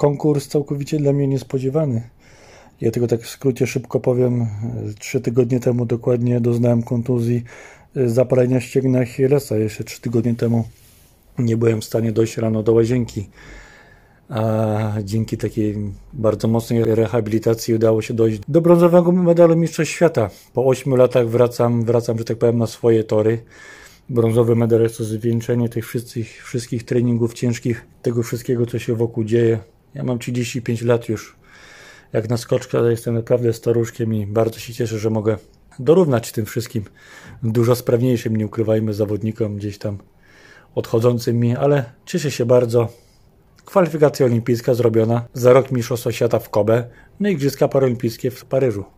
konkurs całkowicie dla mnie niespodziewany. Ja tego tak w skrócie szybko powiem. Trzy tygodnie temu dokładnie doznałem kontuzji zapalenia ścięgna Achillesa. Jeszcze trzy tygodnie temu nie byłem w stanie dojść rano do łazienki. A dzięki takiej bardzo mocnej rehabilitacji udało się dojść do brązowego medalu Mistrzostw Świata. Po ośmiu latach wracam, wracam, że tak powiem, na swoje tory. Brązowy medal jest to zwieńczenie tych wszystkich, wszystkich treningów ciężkich, tego wszystkiego, co się wokół dzieje. Ja mam 35 lat już. Jak na skoczka jestem naprawdę staruszkiem i bardzo się cieszę, że mogę dorównać tym wszystkim dużo sprawniejszym, nie ukrywajmy, zawodnikom gdzieś tam odchodzącym mi, ale cieszę się bardzo. Kwalifikacja olimpijska zrobiona za rok Mistrzostwa Świata w Kobe, no i Igrzyska Paralimpijskie w Paryżu.